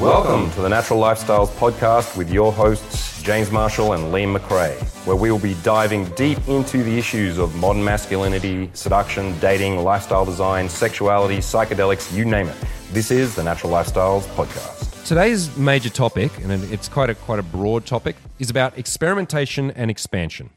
Welcome to the Natural Lifestyles Podcast with your hosts, James Marshall and Liam McRae, where we will be diving deep into the issues of modern masculinity, seduction, dating, lifestyle design, sexuality, psychedelics, you name it. This is the Natural Lifestyles Podcast. Today's major topic, and it's quite a quite a broad topic, is about experimentation and expansion.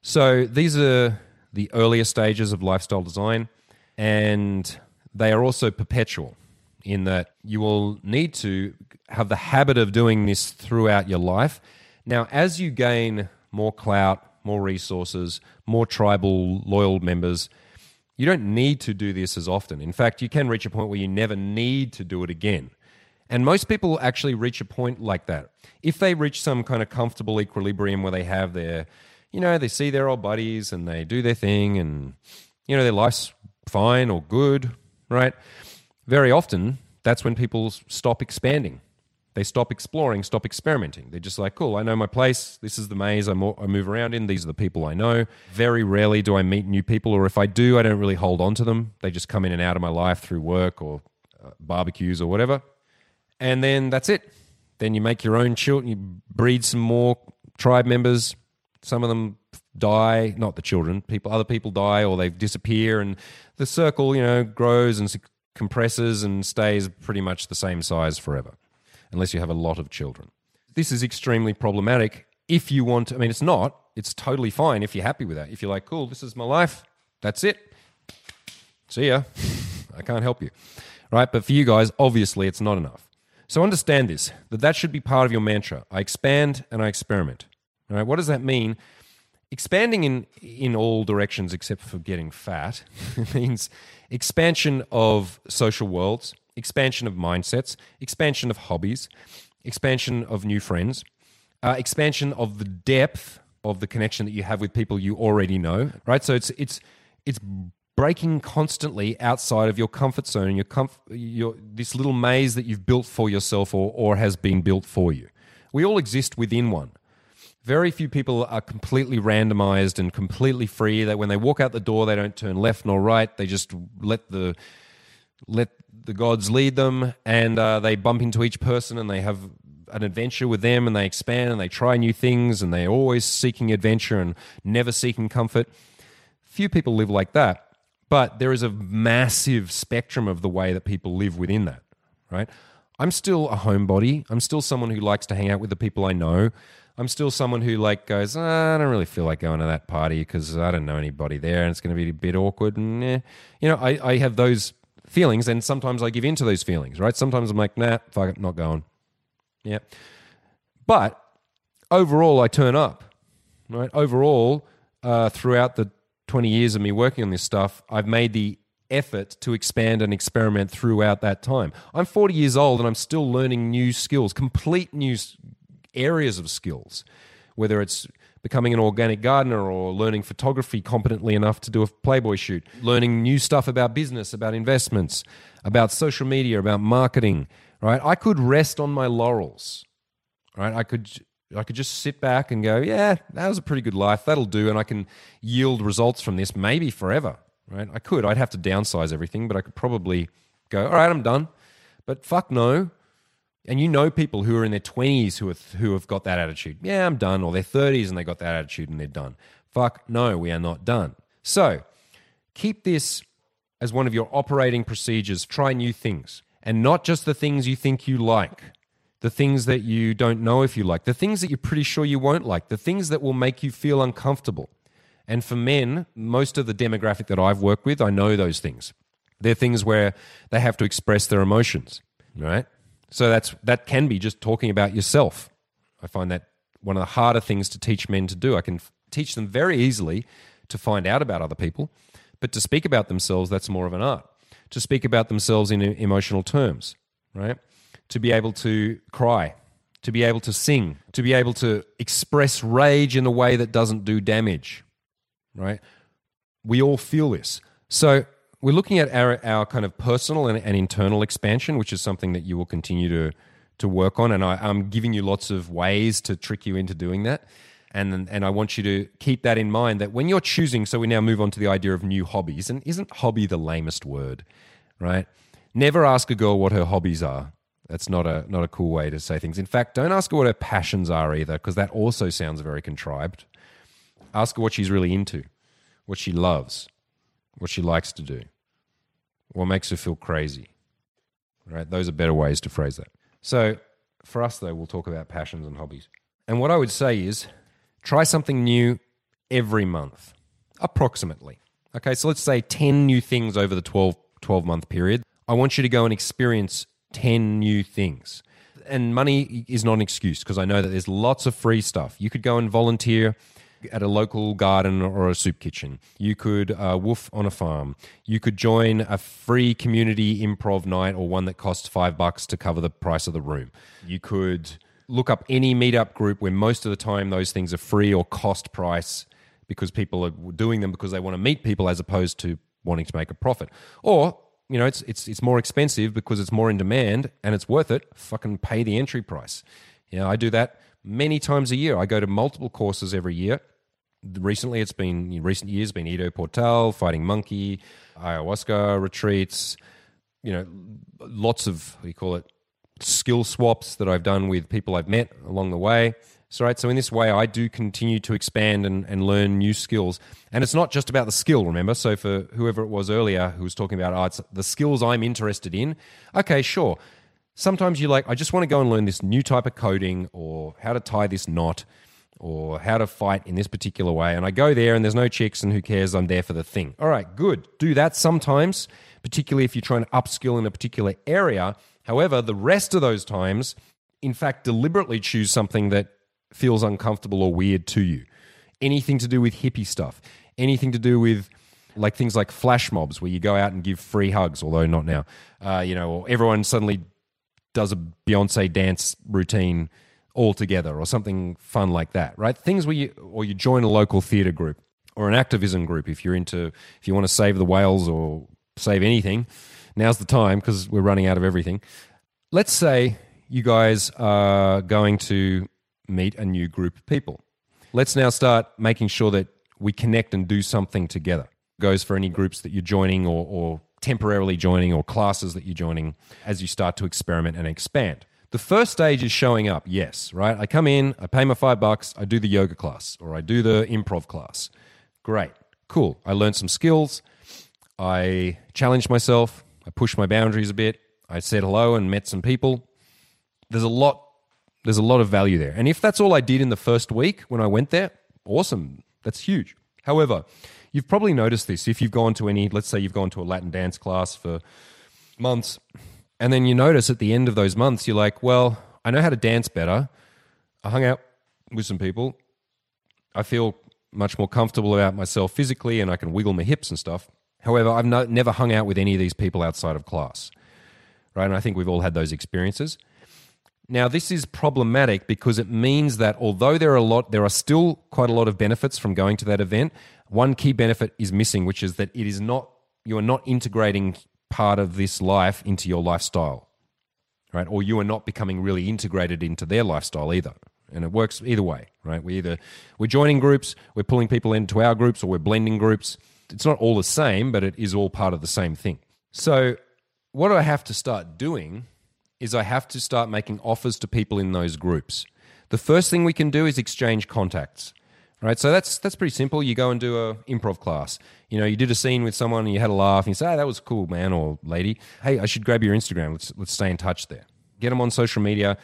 So these are the earlier stages of lifestyle design, and they are also perpetual in that you will need to have the habit of doing this throughout your life. Now, as you gain more clout, more resources, more tribal loyal members, you don't need to do this as often. In fact, you can reach a point where you never need to do it again. And most people actually reach a point like that. If they reach some kind of comfortable equilibrium where they have their, you know, they see their old buddies and they do their thing and, you know, their life's fine or good, right? Very often that's when people stop expanding. They stop exploring, stop experimenting. They're just like, cool, I know my place. This is the maze I, move around in. These are the people I know. Very rarely do I meet new people, or if I do, I don't really hold on to them. They just come in and out of my life through work or uh, barbecues or whatever. And then that's it. Then you make your own children, you breed some more tribe members. Some of them die, not the children, people, other people die or they disappear, and the circle, you know, grows and compresses and stays pretty much the same size forever, unless you have a lot of children. This is extremely problematic if you want, I mean, it's not, it's totally fine if you're happy with that. If you're like, cool, this is my life, that's it. See ya. I can't help you. Right? But for you guys, obviously, it's not enough. So understand this that that should be part of your mantra. I expand and I experiment. All right? What does that mean? Expanding in in all directions except for getting fat means expansion of social worlds, expansion of mindsets, expansion of hobbies, expansion of new friends, uh, expansion of the depth of the connection that you have with people you already know. Right, so it's it's it's breaking constantly outside of your comfort zone, your comf- your this little maze that you've built for yourself or or has been built for you. We all exist within one very few people are completely randomized and completely free. That when they walk out the door they don't turn left nor right. They just let the let the gods lead them. And uh, they bump into each person and they have an adventure with them and they expand and they try new things and they're always seeking adventure and never seeking comfort. Few people live like that. But there is a massive spectrum of the way that people live within that right? I'm still a homebody. I'm still someone who likes to hang out with the people i know I'm still someone who like goes, ah, I don't really feel like going to that party because I don't know anybody there and it's going to be a bit awkward. And eh. you know, I, I have those feelings and sometimes I give in to those feelings, right? Sometimes I'm like, nah, fuck it, not going. Yeah. But overall, I turn up, right? Overall, uh, throughout the 20 years of me working on this stuff, I've made the effort to expand and experiment throughout that time. I'm 40 years old and I'm still learning new skills, complete new areas of skills, whether it's becoming an organic gardener or learning photography competently enough to do a Playboy shoot, learning new stuff about business, about investments, about social media, about marketing, right? I could rest on my laurels, right? I could I could just sit back and go, yeah, that was a pretty good life. That'll do and I can yield results from this maybe forever, right? I could. I'd have to downsize everything, but I could probably go, all right, I'm done. But fuck no. And you know people who are in their 20s who, are, who have got that attitude. Yeah, I'm done. Or their 30s and they got that attitude and they're done. Fuck, no, we are not done. So keep this as one of your operating procedures. Try new things. And not just the things you think you like, the things that you don't know if you like, the things that you're pretty sure you won't like, the things that will make you feel uncomfortable. And for men, most of the demographic that I've worked with, I know those things. They're things where they have to express their emotions, right? So that's that can be just talking about yourself. I find that one of the harder things to teach men to do. I can teach them very easily to find out about other people, but to speak about themselves, that's more of an art. To speak about themselves in uh, emotional terms, right? To be able to cry, to be able to sing, to be able to express rage in a way that doesn't do damage, right? We all feel this. So we're looking at our, our kind of personal and, and, internal expansion, which is something that you will continue to to work on. And I, I'm giving you lots of ways to trick you into doing that. And and I want you to keep that in mind that when you're choosing. So we now move on to the idea of new hobbies. And isn't hobby the lamest word, right? Never ask a girl what her hobbies are. That's not a not a cool way to say things. In fact, don't ask her what her passions are either, because that also sounds very contrived. Ask her what she's really into, what she loves, what she likes to do, what makes her feel crazy. Right? Those are better ways to phrase that. So, for us though, we'll talk about passions and hobbies. And what I would say is try something new every month, approximately. Okay, so let's say 10 new things over the 12, 12 month period. I want you to go and experience 10 new things. And money is not an excuse because I know that there's lots of free stuff. You could go and volunteer at a local garden or a soup kitchen. You could uh, woof on a farm. You could join a free community improv night or one that costs five bucks to cover the price of the room. You could look up any meetup group where most of the time those things are free or cost price because people are doing them because they want to meet people as opposed to wanting to make a profit. Or you know, it's it's it's more expensive because it's more in demand and it's worth it. Fucking pay the entry price. You know, I do that many times a year. I go to multiple courses every year. Recently, it's been recent years been Ido Portal, Fighting Monkey, ayahuasca retreats. You know, lots of what do you call it skill swaps that I've done with people I've met along the way. So, right, so in this way, I do continue to expand and, and learn new skills. And it's not just about the skill, remember? So, for whoever it was earlier who was talking about, oh, it's the skills I'm interested in. Okay, sure. Sometimes you're like, I just want to go and learn this new type of coding or how to tie this knot or how to fight in this particular way. And I go there and there's no chicks and who cares? I'm there for the thing. All right, good. Do that sometimes, particularly if you're trying to upskill in a particular area. However, the rest of those times, in fact, deliberately choose something that feels uncomfortable or weird to you. Anything to do with hippie stuff, anything to do with like things like flash mobs where you go out and give free hugs, although not now. Uh, you know, or everyone suddenly does a Beyonce dance routine all together or something fun like that, right? Things where you or you join a local theater group or an activism group if you're into if you want to save the whales or save anything. Now's the time because we're running out of everything. Let's say you guys are going to meet a new group of people. Let's now start making sure that we connect and do something together. Goes for any groups that you're joining or, or temporarily joining or classes that you're joining as you start to experiment and expand. The first stage is showing up, yes, right? I come in, I pay my five bucks, I do the yoga class or I do the improv class. Great, cool. I learned some skills, I challenged myself, I pushed my boundaries a bit, I said hello and met some people. There's a lot there's a lot of value there. And if that's all I did in the first week when I went there, awesome. That's huge. However, you've probably noticed this if you've gone to any, let's say you've gone to a Latin dance class for months, and then you notice at the end of those months, you're like, well, I know how to dance better. I hung out with some people. I feel much more comfortable about myself physically and I can wiggle my hips and stuff. However, I've no, never hung out with any of these people outside of class. Right? And I think we've all had those experiences. Now, this is problematic because it means that although there are a lot, there are still quite a lot of benefits from going to that event. One key benefit is missing, which is that it is not you are not integrating part of this life into your lifestyle, right? Or you are not becoming really integrated into their lifestyle either. And it works either way, right? We either we're joining groups, we're pulling people into our groups, or we're blending groups. It's not all the same, but it is all part of the same thing. So, what I have to start doing? is I have to start making offers to people in those groups. The first thing we can do is exchange contacts. Right, so that's that's pretty simple. You go and do a improv class. You know, you did a scene with someone and you had a laugh, and you say, "Hey, that was cool, man or lady. Hey, I should grab your Instagram. Let's let's stay in touch there. Get them on social media."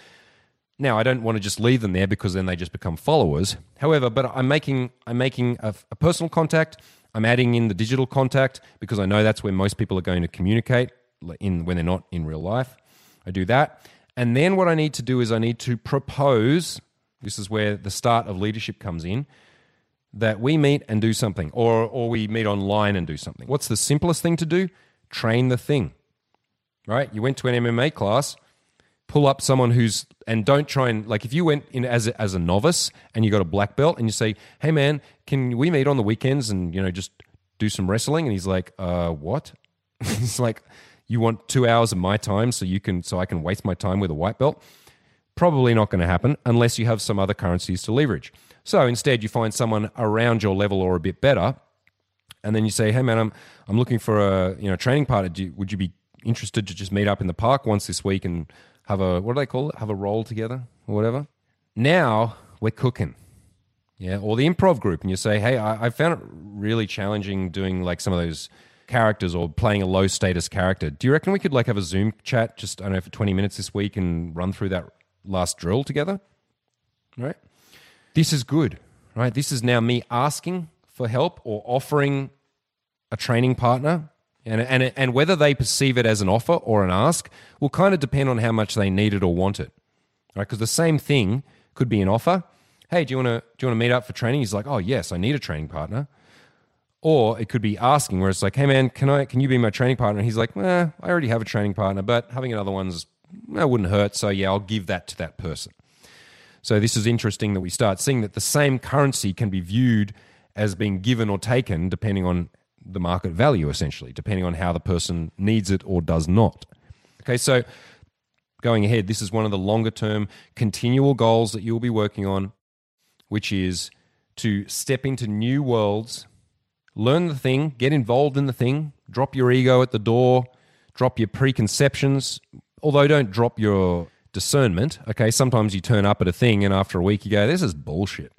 Now, I don't want to just leave them there because then they just become followers. However, but I'm making I'm making a, a personal contact. I'm adding in the digital contact because I know that's where most people are going to communicate in when they're not in real life. I do that. And then what I need to do is I need to propose this is where the start of leadership comes in that we meet and do something or or we meet online and do something. What's the simplest thing to do? Train the thing. Right? You went to an MMA class, pull up someone who's and don't try and like if you went in as a, as a novice and you got a black belt and you say, "Hey man, can we meet on the weekends and you know just do some wrestling?" and he's like, "Uh, what?" he's like, you want two hours of my time so you can so I can waste my time with a white belt? Probably not going to happen unless you have some other currencies to leverage. So instead, you find someone around your level or a bit better, and then you say, "Hey man, I'm I'm looking for a you know training partner. You, would you be interested to just meet up in the park once this week and have a what do they call it? Have a roll together or whatever. Now we're cooking. Yeah, or the improv group, and you say, "Hey, I, I found it really challenging doing like some of those characters or playing a low status character. Do you reckon we could like have a Zoom chat just I don't know for twenty minutes this week and run through that last drill together?" Right. This is good, right? This is now me asking for help or offering a training partner and, and, and whether they perceive it as an offer or an ask will kind of depend on how much they need it or want it. Right? Because the same thing could be an offer. Hey, do you want to do you want to meet up for training? He's like, oh yes, I need a training partner. Or it could be asking, where it's like, hey man, can I can you be my training partner? And he's like, eh, I already have a training partner, but having another one's that wouldn't hurt. So yeah, I'll give that to that person. So this is interesting that we start seeing that the same currency can be viewed as being given or taken depending on the market value, essentially, depending on how the person needs it or does not. Okay, so going ahead, this is one of the longer term continual goals that you'll be working on, which is to step into new worlds, learn the thing, get involved in the thing, drop your ego at the door, drop your preconceptions, although don't drop your discernment. Okay, sometimes you turn up at a thing and after a week you go, this is bullshit.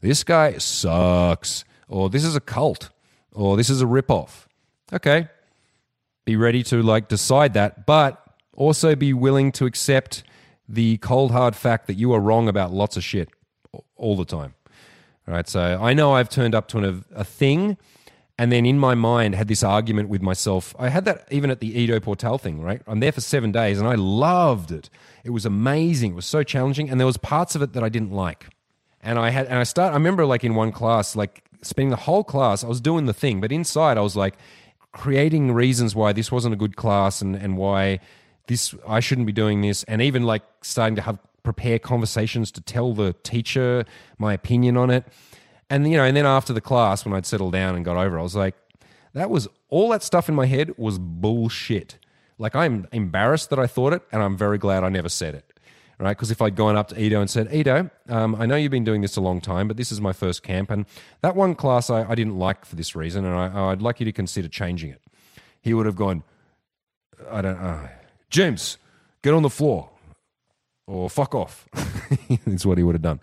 This guy sucks, or this is a cult or this is a ripoff. Okay. Be ready to like decide that, but also be willing to accept the cold hard fact that you are wrong about lots of shit all the time. All right. So I know I've turned up to an, a thing and then in my mind had this argument with myself. I had that even at the Ido Portal thing, right? I'm there for seven days and I loved it. It was amazing. It was so challenging. And there was parts of it that I didn't like. And I had, and I start, I remember like in one class, like spending the whole class, I was doing the thing, but inside I was like creating reasons why this wasn't a good class and, and why this I shouldn't be doing this, and even like starting to have prepare conversations to tell the teacher my opinion on it. And you know, and then after the class, when I'd settled down and got over, I was like, that was all that stuff in my head was bullshit. Like I'm embarrassed that I thought it, and I'm very glad I never said it right? Because if I'd gone up to Ido and said, Ido, um, I know you've been doing this a long time, but this is my first camp, and that one class I, I didn't like for this reason, and I, would like you to consider changing it. He would have gone, I don't know, James, get on the floor, or fuck off. That's what he would have done.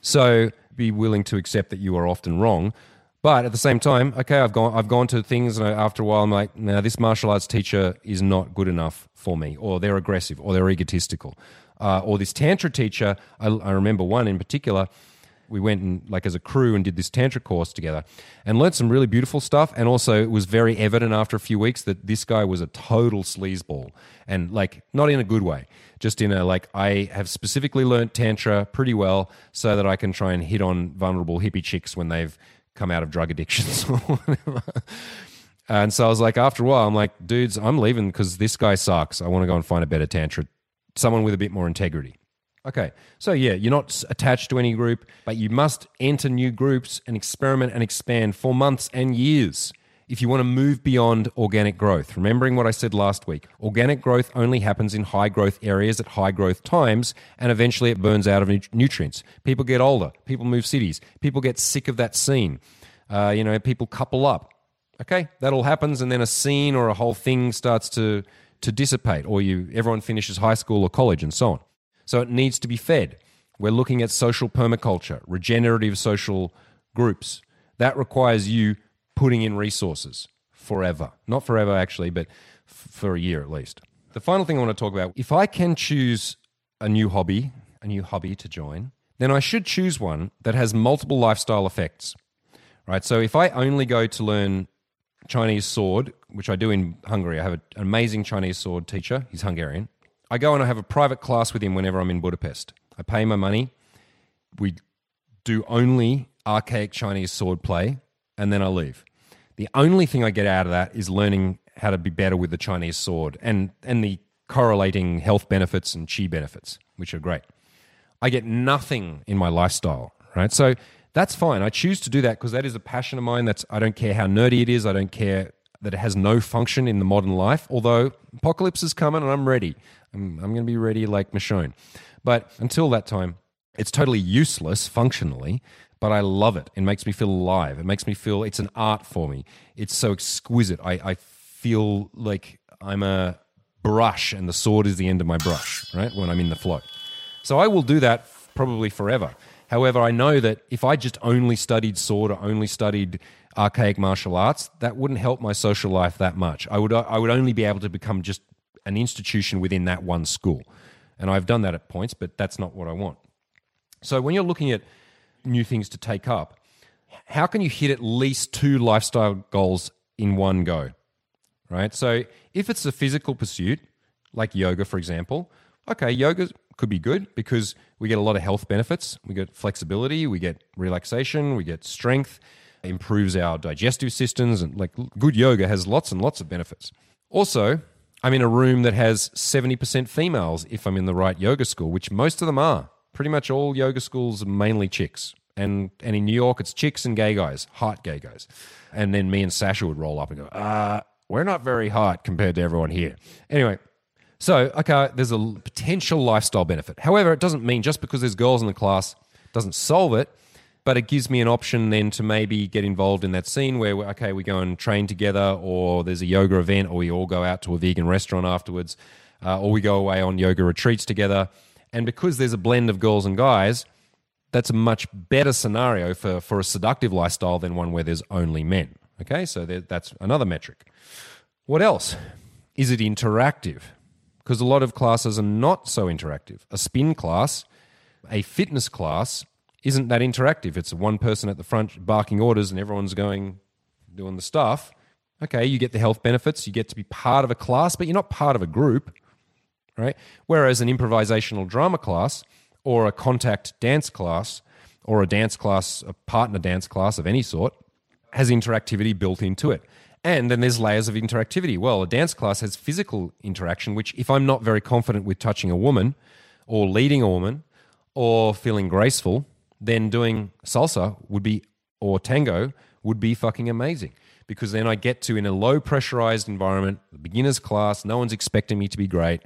So be willing to accept that you are often wrong. But at the same time, okay, I've gone, I've gone to things, and after a while, I'm like, now this martial arts teacher is not good enough for me, or they're aggressive, or they're egotistical, uh, or this tantra teacher. I, I remember one in particular we went and like as a crew and did this tantra course together and learned some really beautiful stuff. And also it was very evident after a few weeks that this guy was a total sleazeball and like not in a good way just in a like i have specifically learned tantra pretty well so that i can try and hit on vulnerable hippie chicks when they've come out of drug addictions or whatever. And so i was like after a while i'm like dudes i'm leaving because this guy sucks. I want to go and find a better tantra someone with a bit more integrity. Okay, so yeah, you're not attached to any group, but you must enter new groups and experiment and expand for months and years if you want to move beyond organic growth. Remembering what I said last week, organic growth only happens in high growth areas at high growth times, and eventually it burns out of nutrients. People get older, people move cities, people get sick of that scene. Uh, you know, people couple up. Okay, that all happens, and then a scene or a whole thing starts to to dissipate, or you everyone finishes high school or college and so on. So it needs to be fed. We're looking at social permaculture, regenerative social groups. That requires you putting in resources forever. Not forever, actually, but f- for a year at least. The final thing I want to talk about if I can choose a new hobby, a new hobby to join, then I should choose one that has multiple lifestyle effects. Right? So if I only go to learn Chinese sword, which I do in Hungary. I have an amazing Chinese sword teacher. He's Hungarian. I go and I have a private class with him whenever I'm in Budapest. I pay my money. We do only archaic Chinese sword play, and then I leave. The only thing I get out of that is learning how to be better with the Chinese sword and, and the correlating health benefits and chi benefits, which are great. I get nothing in my lifestyle, right? So that's fine. I choose to do that because that is a passion of mine. That's I don't care how nerdy it is. I don't care that it has no function in the modern life. Although apocalypse is coming and I'm ready. I'm, I'm going to be ready like Michonne. But until that time, it's totally useless functionally. But I love it. It makes me feel alive. It makes me feel it's an art for me. It's so exquisite. I, I feel like I'm a brush and the sword is the end of my brush, right? When I'm in the flow. So I will do that probably forever. However, I know that if I just only studied sword or only studied archaic martial arts, that wouldn't help my social life that much. I would I would only be able to become just an institution within that one school. And I've done that at points, but that's not what I want. So when you're looking at new things to take up, how can you hit at least two lifestyle goals in one go? Right? So if it's a physical pursuit, like yoga, for example, okay, yoga could be good because we get a lot of health benefits. We get flexibility, we get relaxation, we get strength, improves our digestive systems, and like good yoga has lots and lots of benefits. Also, I'm in a room that has 70% females if I'm in the right yoga school, which most of them are. Pretty much all yoga schools are mainly chicks. And, and in New York, it's chicks and gay guys, hot gay guys. And then me and Sasha would roll up and go, uh, we're not very hot compared to everyone here. Anyway, so, okay, there's a potential lifestyle benefit. However, it doesn't mean just because there's girls in the class doesn't solve it, but it gives me an option then to maybe get involved in that scene where, okay, we go and train together, or there's a yoga event, or we all go out to a vegan restaurant afterwards, uh, or we go away on yoga retreats together. And because there's a blend of girls and guys, that's a much better scenario for, for a seductive lifestyle than one where there's only men. Okay, so there, that's another metric. What else? Is it interactive? because a lot of classes are not so interactive. A spin class, a fitness class, isn't that interactive. It's one person at the front barking orders and everyone's going, doing the stuff. Okay, you get the health benefits, you get to be part of a class, but you're not part of a group, right? Whereas an improvisational drama class or a contact dance class or a dance class, a partner dance class of any sort, has interactivity built into it. And then there's layers of interactivity. Well, a dance class has physical interaction, which if I'm not very confident with touching a woman or leading a woman or feeling graceful, then doing salsa would be, or tango would be fucking amazing. Because then I get to, in a low pressurized environment, the beginner's class, no one's expecting me to be great.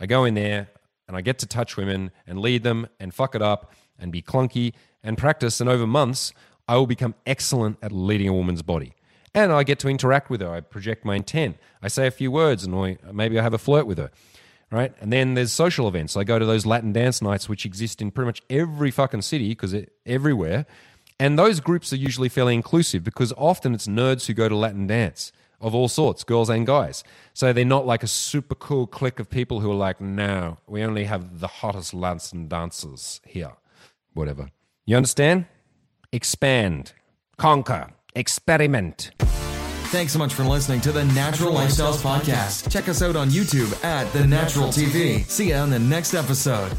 I go in there and I get to touch women and lead them and fuck it up and be clunky and practice. And over months, I will become excellent at leading a woman's body and I get to interact with her. I project my intent. I say a few words, and maybe I have a flirt with her, right? And then there's social events. I go to those Latin dance nights, which exist in pretty much every fucking city because everywhere. And those groups are usually fairly inclusive because often it's nerds who go to Latin dance of all sorts, girls and guys. So they're not like a super cool clique of people who are like, no, we only have the hottest Latin dancers here. Whatever. You understand? Expand, conquer experiment. Thanks so much for listening to the Natural Lifestyles Podcast. Check us out on YouTube at The Natural TV. See you on the next episode.